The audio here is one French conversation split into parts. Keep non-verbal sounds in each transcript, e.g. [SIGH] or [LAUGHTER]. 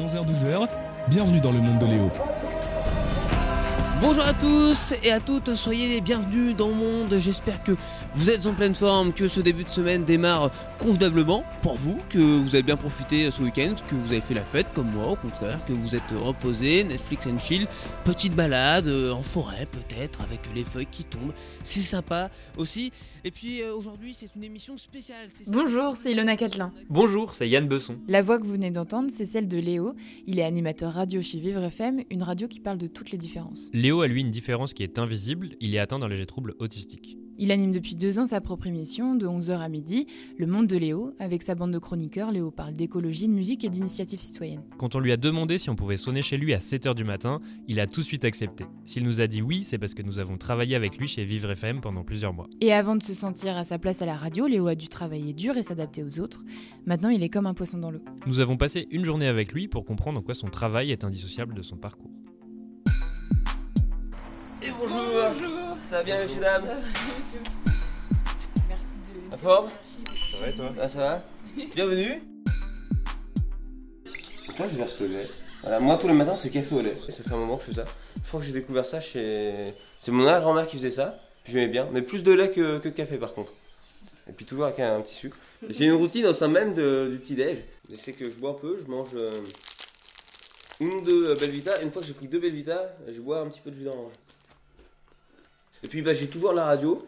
11h-12h, bienvenue dans le monde de Léo. Bonjour à tous et à toutes, soyez les bienvenus dans le monde. J'espère que vous êtes en pleine forme, que ce début de semaine démarre convenablement pour vous, que vous avez bien profité ce week-end, que vous avez fait la fête comme moi au contraire, que vous êtes reposé, Netflix and chill, petite balade euh, en forêt peut-être avec les feuilles qui tombent, c'est sympa aussi. Et puis euh, aujourd'hui c'est une émission spéciale. Bonjour, c'est Ilona Catelin. Bonjour, c'est Yann Besson. La voix que vous venez d'entendre, c'est celle de Léo. Il est animateur radio chez Vivre FM, une radio qui parle de toutes les différences. Léo a lui une différence qui est invisible, il est atteint d'un léger trouble autistique. Il anime depuis deux ans sa propre émission, de 11h à midi, Le Monde de Léo. Avec sa bande de chroniqueurs, Léo parle d'écologie, de musique et d'initiatives citoyennes. Quand on lui a demandé si on pouvait sonner chez lui à 7h du matin, il a tout de suite accepté. S'il nous a dit oui, c'est parce que nous avons travaillé avec lui chez Vivre FM pendant plusieurs mois. Et avant de se sentir à sa place à la radio, Léo a dû travailler dur et s'adapter aux autres. Maintenant, il est comme un poisson dans l'eau. Nous avons passé une journée avec lui pour comprendre en quoi son travail est indissociable de son parcours. Et bonjour. Ça va bien messieurs dames Merci de. La forme Ça va et toi Ah ça va Bienvenue Moi je verse le lait. Voilà, moi tous les matins c'est café au lait. Ça fait un moment que je fais ça. Je crois que j'ai découvert ça chez. C'est mon grand-mère qui faisait ça. Puis j'aimais bien. Mais plus de lait que, que de café par contre. Et puis toujours avec un, petit sucre. J'ai une routine au sein même de- du petit-déj. C'est que je bois un peu, je mange euh, une ou deux euh, Belvita. Une fois que j'ai pris deux Belvita, je bois un petit peu de jus d'orange. Et puis bah, j'ai toujours la radio.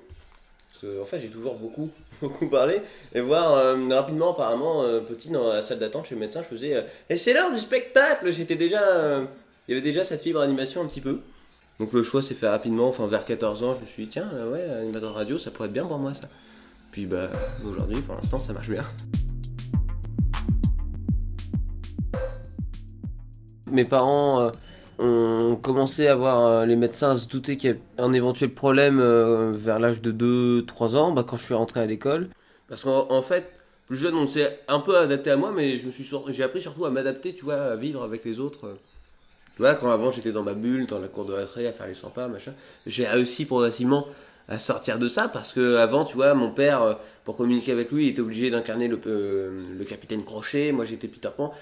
Parce que, en fait, j'ai toujours beaucoup, [LAUGHS] beaucoup parlé. Et voir euh, rapidement, apparemment, euh, petit dans la salle d'attente chez le médecin, je faisais euh, Et c'est l'heure du spectacle J'étais déjà. il y avait déjà cette fibre animation un petit peu. Donc le choix s'est fait rapidement. Enfin, vers 14 ans, je me suis dit Tiens, ouais, animateur radio, ça pourrait être bien pour moi ça. Puis bah, aujourd'hui, pour l'instant, ça marche bien. Mes parents. Euh, ont commencé à voir euh, les médecins se douter qu'il y avait un éventuel problème euh, vers l'âge de 2-3 ans, bah, quand je suis rentré à l'école. Parce qu'en en fait, plus jeune, on s'est un peu adapté à moi, mais je me suis sur- j'ai appris surtout à m'adapter, tu vois, à vivre avec les autres. Tu vois, quand avant j'étais dans ma bulle, dans la cour de récré, à faire les 100 pas, machin, j'ai réussi progressivement à sortir de ça parce que avant, tu vois, mon père, euh, pour communiquer avec lui, il était obligé d'incarner le, euh, capitaine Crochet, moi j'étais Peter Pan,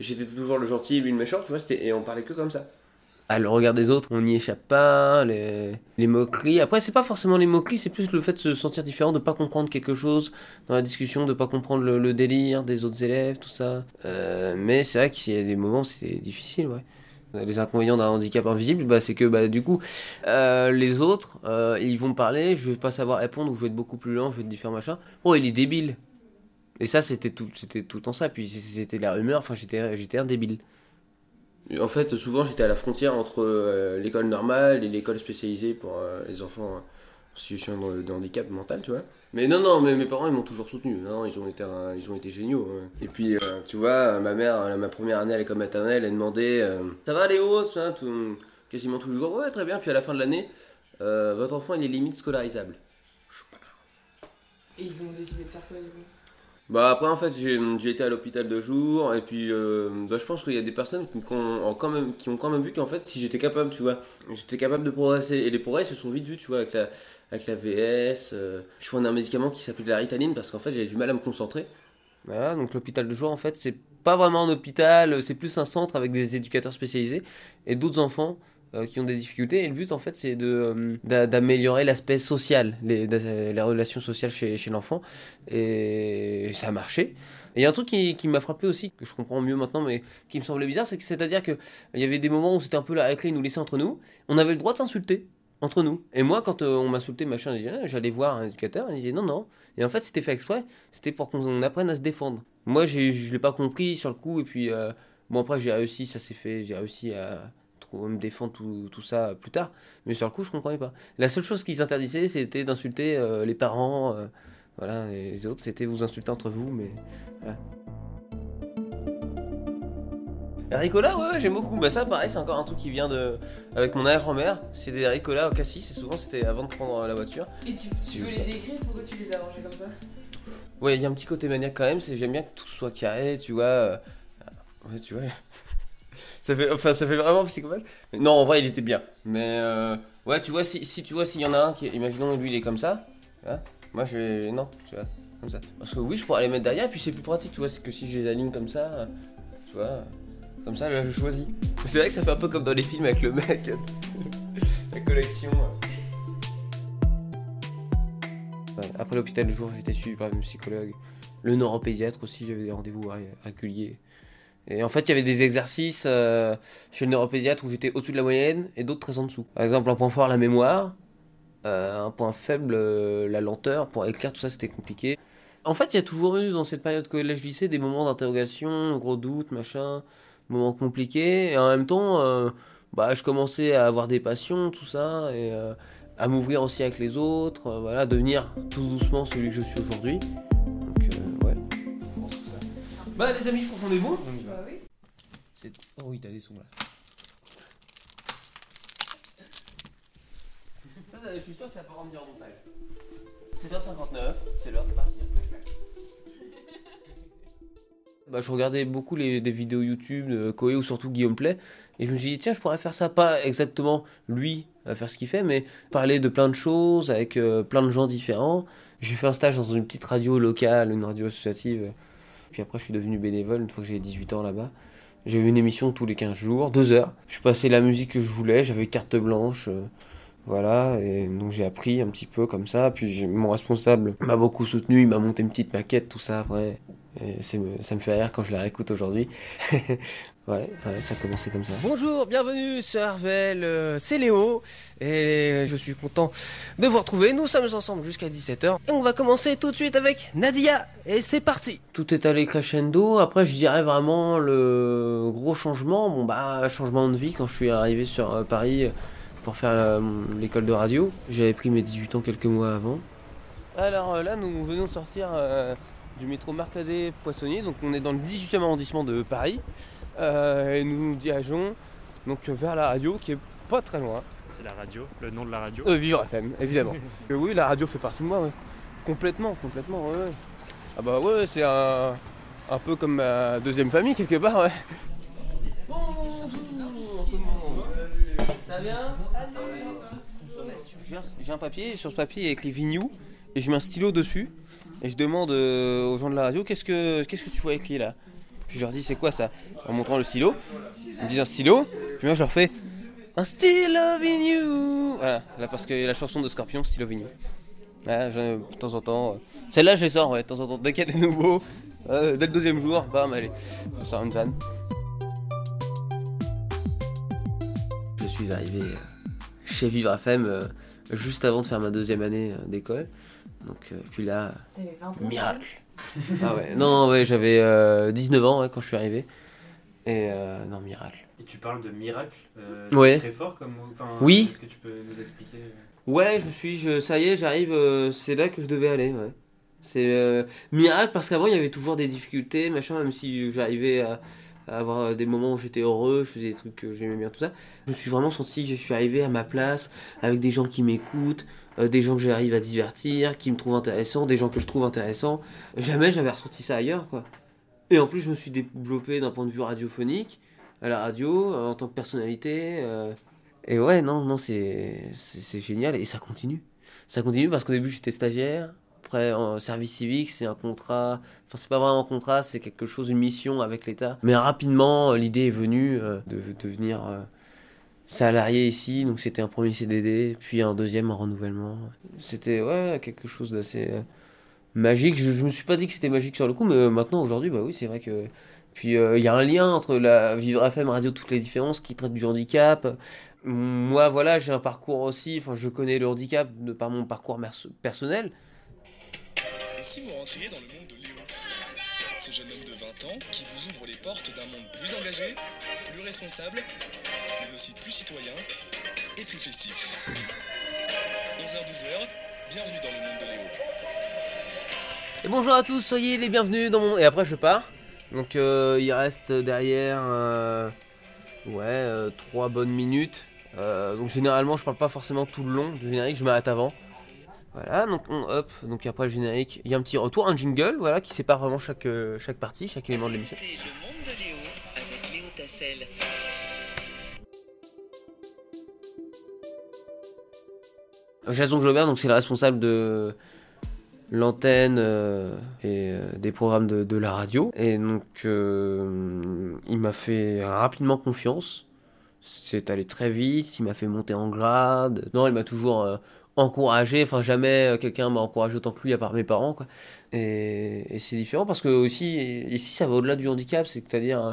j'étais toujours le gentil, lui le méchant, tu vois, et on parlait que comme ça. Ah, le regard des autres, on n'y échappe pas, les, moqueries. Après, c'est pas forcément les moqueries, c'est plus le fait de se sentir différent, de pas comprendre quelque chose dans la discussion, de pas comprendre le, délire des autres élèves, tout ça. Euh, mais c'est vrai qu'il y a des moments, c'est difficile. Les inconvénients d'un handicap invisible, bah, c'est que bah, du coup, euh, les autres, euh, ils vont me parler, je vais pas savoir répondre, ou je vais être beaucoup plus lent, je vais être différent, machin. Oh, il est débile. Et ça, c'était tout, c'était tout le ça. Puis c'était la rumeur, enfin, j'étais un débile. En fait, souvent, j'étais à la frontière entre euh, l'école normale et l'école spécialisée pour euh, les enfants en situation de, handicap mental, tu vois. Mais non, non, mais mes parents, ils m'ont toujours soutenu. Non, ils ont été, ils ont été géniaux. ouais. Et puis, euh, tu vois, ma mère, ma première année à l'école maternelle, elle demandait Ça va, Léo tout- Quasiment tous les jours. Ouais, très bien. Puis à la fin de l'année, votre enfant, il est limite scolarisable. Et ils ont décidé de faire quoi du coup? Bah après en fait j'ai été à l'hôpital de jour et puis euh, bah, je pense qu'il y a des personnes qui, ont quand même, qui ont quand même vu qu'en fait si j'étais capable tu vois j'étais capable de progresser et les progrès se sont vite vus tu vois avec la, avec la VS euh, je prenais un médicament qui s'appelait la Ritaline parce qu'en fait j'avais du mal à me concentrer. Voilà donc l'hôpital de jour en fait c'est pas vraiment un hôpital c'est plus un centre avec des éducateurs spécialisés et d'autres enfants euh, qui ont des difficultés et le but en fait c'est de euh, d'a- d'améliorer l'aspect social les, relations sociales chez, l'enfant et ça a marché. Et il y a un truc qui, qui m'a frappé aussi, que je comprends mieux maintenant, mais qui me semblait bizarre, c'est que c'est-à-dire que il y avait des moments où c'était un peu la récré, ils nous laissaient entre nous, on avait le droit de s'insulter entre nous. Et moi, quand euh, on m'insultait, machin, j'allais voir un éducateur, il disait non, non. Et en fait, c'était fait exprès, c'était pour qu'on apprenne à se défendre. Moi, je l'ai pas compris sur le coup, et puis euh, bon, après, j'ai réussi, ça s'est fait, j'ai réussi à trouver- me défendre tout, tout ça plus tard. Mais sur le coup, je comprenais pas. La seule chose qu'ils interdisaient, c'était d'insulter euh, les parents. euh, voilà, et les autres, c'était vous insulter entre vous, mais. Voilà. Ricola, ouais, ouais, j'aime beaucoup. Bah, ça, pareil, c'est encore un truc qui vient de. Avec mon arrière-grand-mère. C'est des Ricola au cassis, et souvent c'était avant de prendre euh, la voiture. Et tu, tu veux les décrire? Pourquoi tu les as rangés comme ça? Ouais, il y a un petit côté maniaque quand même, c'est j'aime bien que tout soit carré, tu vois. euh, Ouais, tu vois. Ça fait, enfin, ça fait vraiment psychopathe. Non, en vrai, il était bien. Mais euh, ouais, tu vois, si, si tu vois, s'il y en a un qui, imaginons lui, il est comme ça. moi, je vais, non, tu vois, comme ça. Parce que oui, je pourrais les mettre derrière, puis c'est plus pratique, tu vois, c'est que si je les aligne comme ça, tu vois. Comme ça, là, je choisis. C'est vrai que ça fait un peu comme dans les films avec le mec, [LAUGHS] la collection. Après l'hôpital le jour, j'étais suivi par une psychologue. Le neuropédiatre aussi, j'avais des rendez-vous ré- réguliers. Et en fait, il y avait des exercices euh, chez le neuropédiatre où j'étais au-dessus de la moyenne et d'autres très en dessous. Par exemple, un point fort, la mémoire. Euh, un point faible, euh, la lenteur. Pour écrire, tout ça, c'était compliqué. En fait, il y a toujours eu dans cette période collège-lycée des moments d'interrogation, gros doutes, machin, moments compliqués. Et en même temps, bah, je commençais à avoir des passions, tout ça, et à m'ouvrir aussi avec les autres, voilà, devenir tout doucement celui que je suis aujourd'hui. Bah, les amis, je crois qu'on est bon. C'est- Oh oui, t'as des sons là. Ça, ça, je suis sûr que ça peut rendre bien en montage. 7h59, c'est l'heure de partir. [LAUGHS] Bah, je regardais beaucoup les, des vidéos YouTube de Koé ou surtout Guillaume Play et je me suis dit tiens je pourrais faire ça pas exactement lui à faire ce qu'il fait mais parler de plein de choses avec euh, plein de gens différents. J'ai fait un stage dans une petite radio locale, une radio associative. Puis après je suis devenu bénévole une fois que j'ai 18 ans là-bas. Eu une émission tous les 15 jours, 2 heures. Je passais la musique que je voulais, j'avais carte blanche. Voilà, et donc j'ai appris un petit peu comme ça. Puis j'ai- mon responsable m'a beaucoup soutenu, il m'a monté une petite maquette, tout ça après. Et c'est- ça me fait rire quand je la réécoute aujourd'hui. [LAUGHS] ouais, ouais, ça a commencé comme ça. Bonjour, bienvenue sur Arvel, euh, c'est Léo. Et je suis content de vous retrouver. Nous sommes ensemble jusqu'à 17h. Et on va commencer tout de suite avec Nadia. Et c'est parti. Tout est allé crescendo. Après, je dirais vraiment le gros changement. Bon, bah, changement de vie quand je suis arrivé sur euh, Paris pour faire l'école de radio. J'avais pris mes 18 ans quelques mois avant. Alors euh, là, nous venons de sortir euh, du métro Marcadet Poissonnier. Donc, on est dans le 18e arrondissement de Paris. Euh, et nous nous dirigeons donc vers la radio qui est pas très loin. C'est la radio, le nom de la radio. Euh, Vivre FM, évidemment. [LAUGHS] Oui, la radio fait partie de moi, ouais. Complètement, complètement, ouais. ouais. Ah bah ouais, ouais, c'est un, un peu comme ma deuxième famille quelque part, ouais. Bonjour tout le monde. Ça va J'ai un- papier, sur ce papier il y a écrit Vignou, et je mets un stylo dessus, et je demande euh, aux gens de la radio qu'est-ce que que tu vois écrit là? Puis je leur dis c'est quoi ça? En montrant le stylo, ils me disent un stylo, puis moi je leur fais un stylo Vignou Voilà, là parce que la chanson de Scorpion, stylo Vignou. Voilà, de temps en temps. euh, Celle-là je les sors, ouais, de temps en temps, dès qu'il y a des nouveaux, euh, dès le deuxième jour, bam, allez, on sort une vanne. Suis arrivé euh, chez Vivre FM euh, juste avant de faire ma deuxième année euh, d'école. Donc, puis là, T'avais 20 ans miracle. Ah ouais, non, ouais, j'avais euh, 19 ans ouais, quand je suis arrivé. Et euh, non, miracle. Et tu parles de miracle euh, Ouais. très fort comme mot. Enfin, Oui. Est-ce que tu peux nous expliquer Ouais, je suis, je, ça y est, j'arrive, euh, c'est là que je devais aller, ouais. C'est euh, miracle parce qu'avant il y avait toujours des difficultés, machin, même si j'arrivais à, avoir des moments où j'étais heureux, je faisais des trucs que j'aimais bien, tout ça. Je me suis vraiment senti je suis arrivé à ma place, avec des gens qui m'écoutent, euh, des gens que j'arrive à divertir, qui me trouvent intéressant, des gens que je trouve intéressants. Jamais j'avais ressenti ça ailleurs, quoi. Et en plus, je me suis développé d'un point de vue radiophonique, à la radio, euh, en tant que personnalité. euh, et ouais, non, non, c'est génial et ça continue. Ça continue parce qu'au début j'étais stagiaire, en service civique, c'est un contrat, enfin c'est pas vraiment un contrat, c'est quelque chose, une mission avec l'État. Mais rapidement, euh, l'idée est venue euh, de devenir euh, salarié ici, donc c'était un premier CDD, puis un deuxième en renouvellement. C'était ouais, quelque chose d'assez magique. Je, me suis pas dit que c'était magique sur le coup, mais maintenant aujourd'hui, bah oui, c'est vrai que. Puis il y a un lien entre la Vivre FM Radio Toutes les différences qui traite du handicap. Moi, voilà, j'ai un parcours aussi, enfin, je connais le handicap de par mon parcours personnel. Si vous rentriez dans le monde de Léo Ce jeune homme de 20 ans qui vous ouvre les portes d'un monde plus engagé, plus responsable, mais aussi plus citoyen et plus festif. 11h-12h, bienvenue dans le monde de Léo. Et bonjour à tous, soyez les bienvenus dans mon... Et après, je pars. Donc, euh, il reste derrière, euh, ouais, euh, trois bonnes minutes. Euh, donc, généralement, je parle pas forcément tout le long du générique, je m'arrête avant. Voilà, donc on hop, donc après le générique, il y a un petit retour, un jingle, voilà, qui sépare vraiment chaque, euh, chaque partie, chaque élément de l'émission. Le monde de Léo avec Léo Tassel. Jason Jobert, donc c'est le responsable de l'antenne euh, et euh, des programmes de, de la radio. Et donc, euh, il m'a fait rapidement confiance. C'est allé très vite, il m'a fait monter en grade. Non, il m'a toujours encouragé. Enfin, jamais euh, quelqu'un m'a encouragé autant que lui, à part mes parents. Quoi. Et, c'est différent parce que aussi, ici, ça va au-delà du handicap. C'est-à-dire, euh,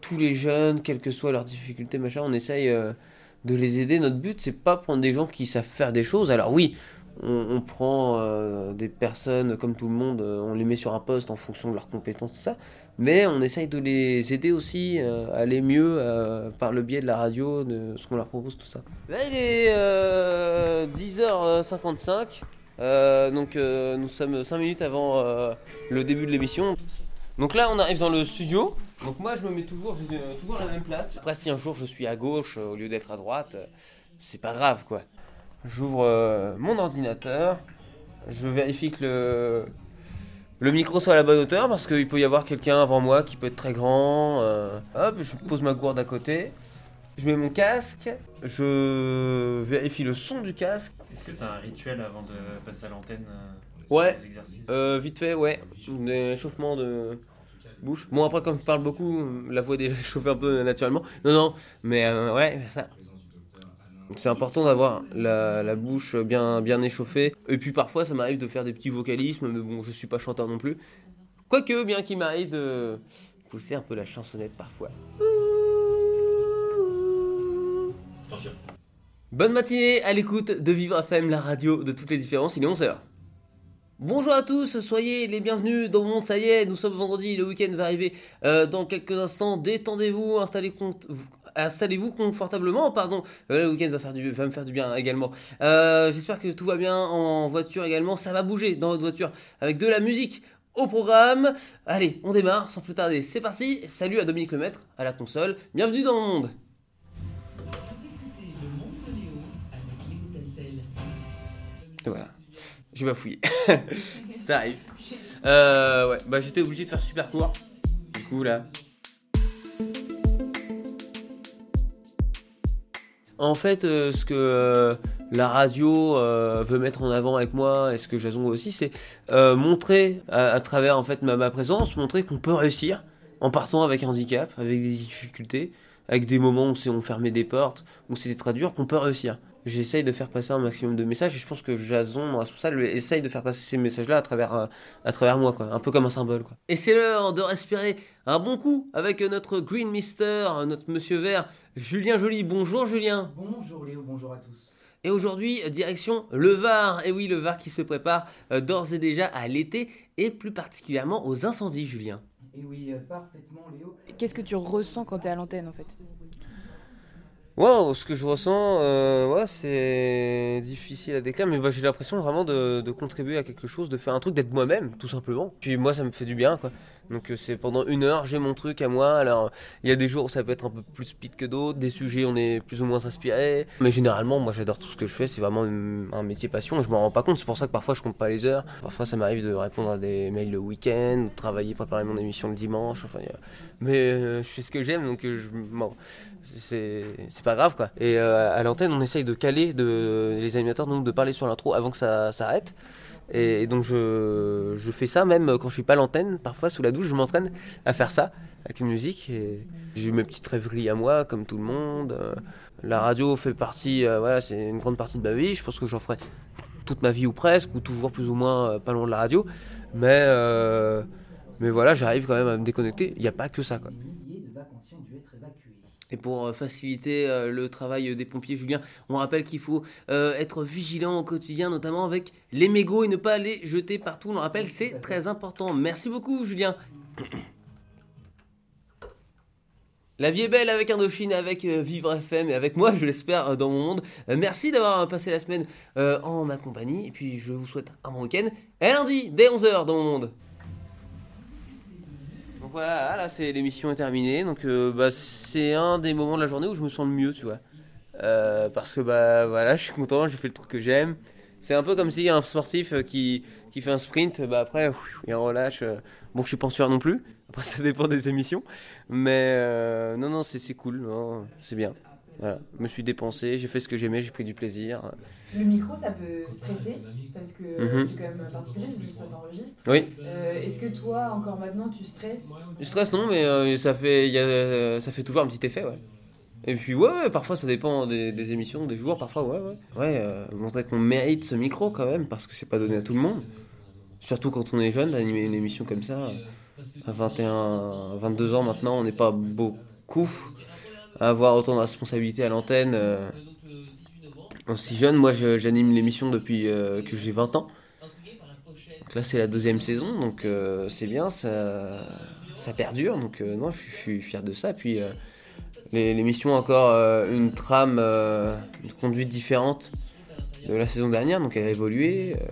tous les jeunes, quelles que soient leurs difficultés, machin, on essaye euh, de les aider. Notre but, c'est pas prendre des gens qui savent faire des choses. Alors oui, on, prend euh, des personnes comme tout le monde, euh, on les met sur un poste en fonction de leurs compétences, tout ça. Mais on essaye de les aider aussi euh, à aller mieux par le biais de la radio, de ce qu'on leur propose, tout ça. Là, il est euh, 10h55. Euh, donc nous sommes 5 minutes avant le début de l'émission. Donc là on arrive dans le studio. Donc moi je me mets toujours, j'ai toujours la même place. Après si un jour je suis à gauche au lieu d'être à droite, c'est pas grave quoi. J'ouvre euh, mon ordinateur. Je vérifie que le, le micro soit à la bonne hauteur parce qu'il peut y avoir quelqu'un avant moi qui peut être très grand. euh. hop, je pose ma gourde à côté. Je mets mon casque. Je vérifie le son du casque. Est-ce que tu as un rituel avant de passer à l'antenne Ouais. des exercices? Euh, vite fait, ouais. Des échauffements de bouche. Bon, après, comme je parle beaucoup, la voix est déjà [LAUGHS] chauffée un peu naturellement. Non, non, mais ouais, ça. C'est important d'avoir la, la bouche bien, bien échauffée. Et puis parfois, ça m'arrive de faire des petits vocalismes, mais bon, je suis pas chanteur non plus. Quoique, bien qu'il m'arrive de pousser un peu la chansonnette parfois. Attention. Bonne matinée à l'écoute de Vivre FM, la radio de toutes les différences, il est 11h. Bonjour à tous, soyez les bienvenus dans mon monde, ça y est, nous sommes vendredi, le week-end va arriver euh, dans quelques instants, détendez-vous, installez vous- Installez-vous confortablement, pardon. Euh, le week-end va, faire du, va me faire du bien également. Euh, J'espère que tout va bien en voiture également. Ça va bouger dans votre voiture avec de la musique au programme. Allez, on démarre sans plus tarder. C'est parti. Salut à Dominique Lemaître à la console. Bienvenue dans mon monde. Voilà. J'ai bafouillé. [LAUGHS] Ça arrive. Euh, ouais, bah j'étais obligé de faire super court. Du coup, là. En fait, euh, ce que euh, la radio euh, veut mettre en avant avec moi et ce que Jason aussi, c'est montrer à, travers en fait ma, ma présence, montrer qu'on peut réussir en partant avec un handicap, avec des difficultés, avec des moments où on fermait des portes, où c'était très dur, qu'on peut réussir. J'essaye de faire passer un maximum de messages et je pense que Jason, mon responsable, essaye de faire passer ces messages-là à travers, à travers moi, quoi. Un peu comme un symbole, quoi. Et c'est l'heure de respirer un bon coup avec notre Green Mister, notre Monsieur Vert, Julien Joly. Bonjour Julien. Bonjour Léo, bonjour à tous. Et aujourd'hui, direction le Var. Et oui, le Var qui se prépare euh, d'ores et déjà à l'été et plus particulièrement aux incendies, Julien. Et oui, euh, parfaitement Léo. Qu'est-ce que tu ressens quand t'es à l'antenne en fait? Wow, ce que je ressens, euh, ouais, c'est difficile à décrire, mais bah, j'ai l'impression vraiment de, de contribuer à quelque chose, de faire un truc, d'être moi-même, tout simplement. Puis moi, ça me fait du bien, quoi. Donc euh, c'est pendant une heure, j'ai mon truc à moi. Alors il y a des jours où ça peut être un peu plus speed que d'autres, des sujets on est plus ou moins inspiré. Mais généralement, moi j'adore tout ce que je fais, c'est vraiment un métier passion et je m'en rends pas compte. C'est pour ça que parfois je compte pas les heures. Parfois ça m'arrive de répondre à des mails le week-end, de travailler, préparer mon émission le dimanche. Mais euh, je fais ce que j'aime donc euh, c'est pas grave quoi. Et à l'antenne, on essaye de caler les animateurs donc de parler sur l'intro avant que ça s'arrête. Et, donc je, je fais ça même quand je suis pas l'antenne. Parfois sous la douche, je m'entraîne à faire ça avec une musique. J'ai eu mes petites rêveries à moi, comme tout le monde. Euh, La radio fait partie, euh, voilà, c'est une grande partie de ma vie. Je pense que j'en ferai toute ma vie ou presque, ou toujours plus ou moins euh, pas loin de la radio. Mais mais voilà, j'arrive quand même à me déconnecter. Il n'y a pas que ça. Et pour euh, faciliter euh, le travail euh, des pompiers, Julien, on rappelle qu'il faut être vigilant au quotidien, notamment avec les mégots et ne pas les jeter partout. On le rappelle, c'est très important. Merci beaucoup, Julien. [CLEARS THROAT] La vie est belle avec Indochine, avec Vivre FM et avec moi, je l'espère, dans mon monde. Merci d'avoir passé la semaine en ma compagnie. Et puis, je vous souhaite un bon week-end. Et à lundi, dès 11h, dans mon monde. Voilà, là c'est l'émission est terminée. Donc euh, bah, c'est un des moments de la journée où je me sens le mieux, tu vois. Euh, parce que bah voilà, je suis content, j'ai fait le truc que j'aime. C'est un peu comme si un sportif euh, qui, qui fait un sprint, bah après il relâche. euh. Bon, je suis pas en sueur non plus. Après [LAUGHS] ça dépend des émissions, mais euh, non non c'est cool, c'est bien. Voilà, je me suis dépensé, j'ai fait ce que j'aimais, j'ai pris du plaisir. Le micro, ça peut stresser parce que Mhm. c'est quand même particulier, parce que ça t'enregistre. Oui, Euh, Est-ce que toi, encore maintenant, tu stresses? Je stresse non, mais euh, ça, fait, y a- ça fait toujours un petit effet, ouais. Et puis ouais, ouais, parfois ça dépend des, des émissions, des jours, parfois ouais, ouais. Ouais, euh, montrer qu'on mérite ce micro quand même, parce que c'est pas donné à tout le monde. Surtout quand on est jeune, d'animer une émission comme ça, à 21, 22 ans maintenant, on n'est pas beaucoup avoir autant de responsabilités à l'antenne. euh, aussi jeune, moi j'anime l'émission depuis euh, que j'ai 20 ans. Donc là c'est la deuxième saison, donc euh, c'est bien, ça, perdure, donc euh, non, je suis- fier de ça. Puis euh, l'émission a encore euh, une trame, euh, une conduite différente de la saison dernière, donc elle a évolué. euh,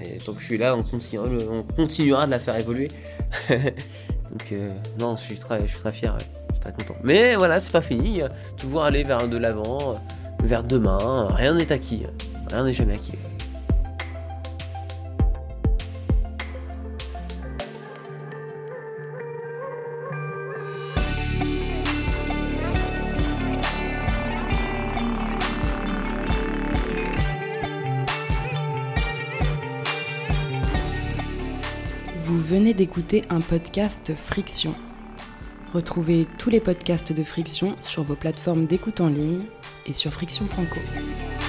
et tant que je suis là, on continuera, on continuera de la faire évoluer. [LAUGHS] donc euh, non, je suis très, fier. Très content. Mais voilà, c'est pas fini, toujours aller vers de l'avant, vers demain, rien n'est acquis, rien n'est jamais acquis. Vous venez d'écouter un podcast Friction. Retrouvez tous les podcasts de Friction sur vos plateformes d'écoute en ligne et sur friction.co.